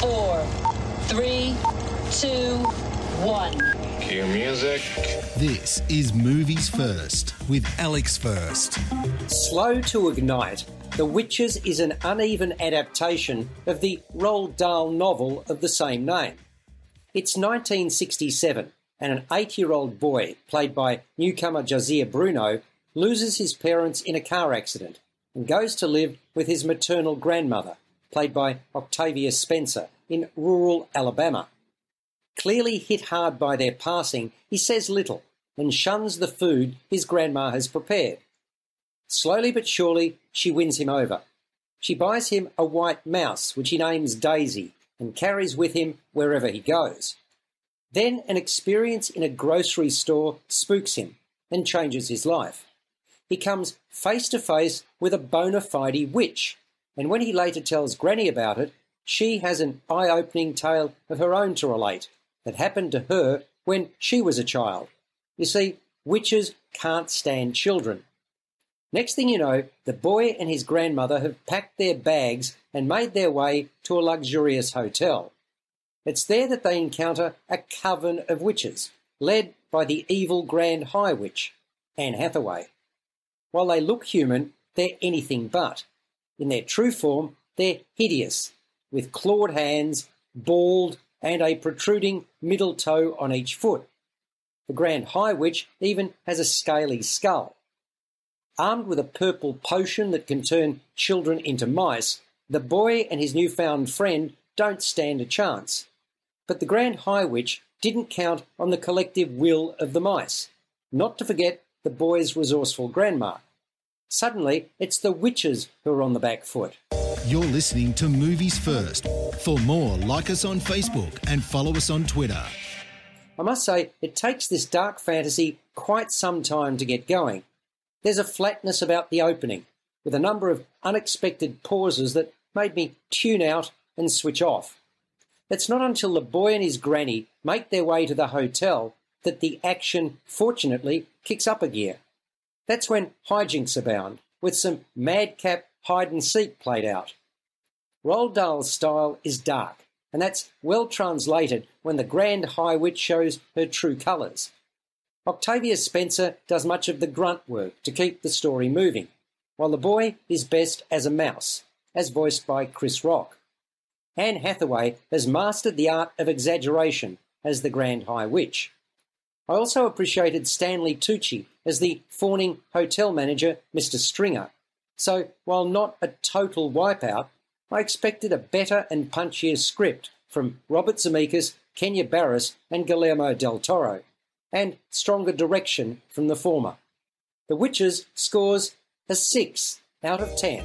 four, three, two, one. Cue music. This is Movies First with Alex First. Slow to Ignite, The Witches is an uneven adaptation of the Roald Dahl novel of the same name. It's 1967, and an eight year old boy, played by newcomer Josiah Bruno, loses his parents in a car accident and goes to live with his maternal grandmother, played by Octavia Spencer, in rural Alabama. Clearly hit hard by their passing, he says little and shuns the food his grandma has prepared. Slowly but surely, she wins him over. She buys him a white mouse, which he names Daisy, and carries with him wherever he goes. Then an experience in a grocery store spooks him and changes his life. He comes face to face with a bona fide witch, and when he later tells Granny about it, she has an eye opening tale of her own to relate that happened to her when she was a child. You see, witches can't stand children. Next thing you know, the boy and his grandmother have packed their bags and made their way to a luxurious hotel. It's there that they encounter a coven of witches, led by the evil Grand High Witch, Anne Hathaway. While they look human, they're anything but. In their true form, they're hideous, with clawed hands, bald, and a protruding middle toe on each foot. The Grand High Witch even has a scaly skull. Armed with a purple potion that can turn children into mice, the boy and his newfound friend don't stand a chance. But the Grand High Witch didn't count on the collective will of the mice, not to forget the boy's resourceful grandma. Suddenly, it's the witches who are on the back foot. You're listening to Movies First. For more, like us on Facebook and follow us on Twitter. I must say, it takes this dark fantasy quite some time to get going. There's a flatness about the opening, with a number of unexpected pauses that made me tune out and switch off. It's not until the boy and his granny make their way to the hotel that the action, fortunately, kicks up a gear. That's when hijinks abound, with some madcap hide and seek played out. Roald Dahl's style is dark, and that's well translated when the Grand High Witch shows her true colours. Octavia Spencer does much of the grunt work to keep the story moving, while the boy is best as a mouse, as voiced by Chris Rock. Anne Hathaway has mastered the art of exaggeration as the Grand High Witch. I also appreciated Stanley Tucci as the fawning hotel manager, Mr. Stringer. So, while not a total wipeout, I expected a better and punchier script from Robert Zemeckis, Kenya Barris, and Guillermo del Toro, and stronger direction from the former. The Witches scores a 6 out of 10.